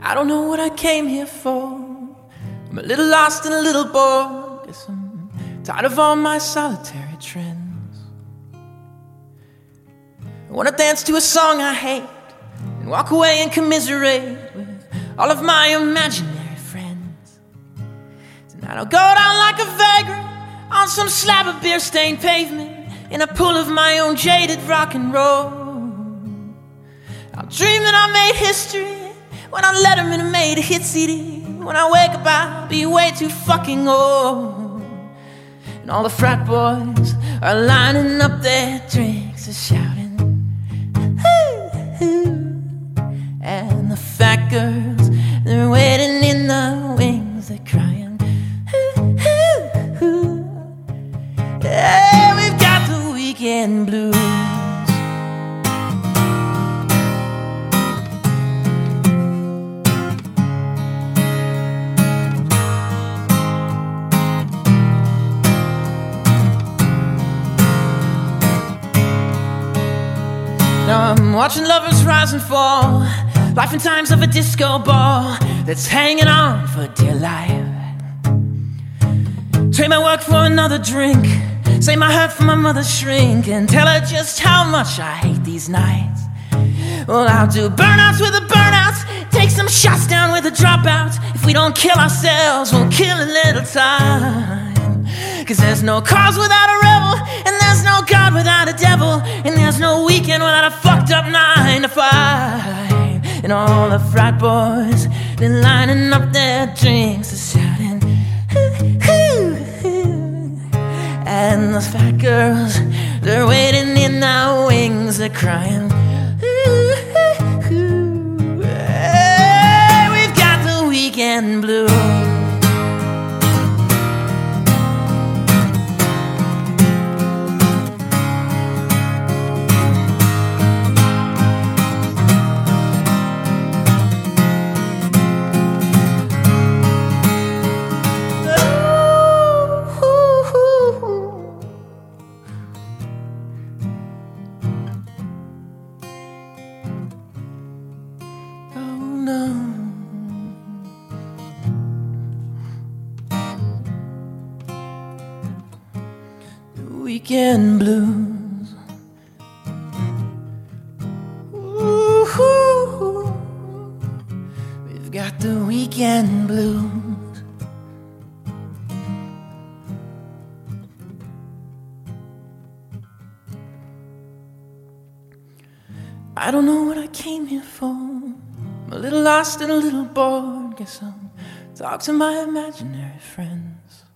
I don't know what I came here for. I'm a little lost and a little bored. Guess I'm tired of all my solitary trends. I wanna dance to a song I hate and walk away and commiserate with all of my imaginary friends. Tonight I'll go down like a vagrant on some slab of beer stained pavement in a pool of my own jaded rock and roll. I'll dream that I made history when I let him in made a hit CD. When I wake up, I'll be way too fucking old. And all the frat boys are lining up their drinks and shouting. And the fat girls, they're waiting in the wings, they're crying. Yeah, we've got the weekend blues. I'm watching lovers rise and fall, life and times of a disco ball that's hanging on for dear life. Trade my work for another drink, say my heart for my mother's shrink, and tell her just how much I hate these nights. Well, I'll do burnouts with the burnouts, take some shots down with the dropouts. If we don't kill ourselves, we'll kill a little time. Cause there's no cause without a rebel, no God without a devil, and there's no weekend without a fucked up nine to five. And all the frat boys been lining up their drinks and shouting, and the fat girls, they're waiting in the wings, they're crying. No. The weekend blues. Ooh, we've got the weekend blues. I don't know what I came here for. I'm a little lost and a little bored. Guess I'll talk to my imaginary friends.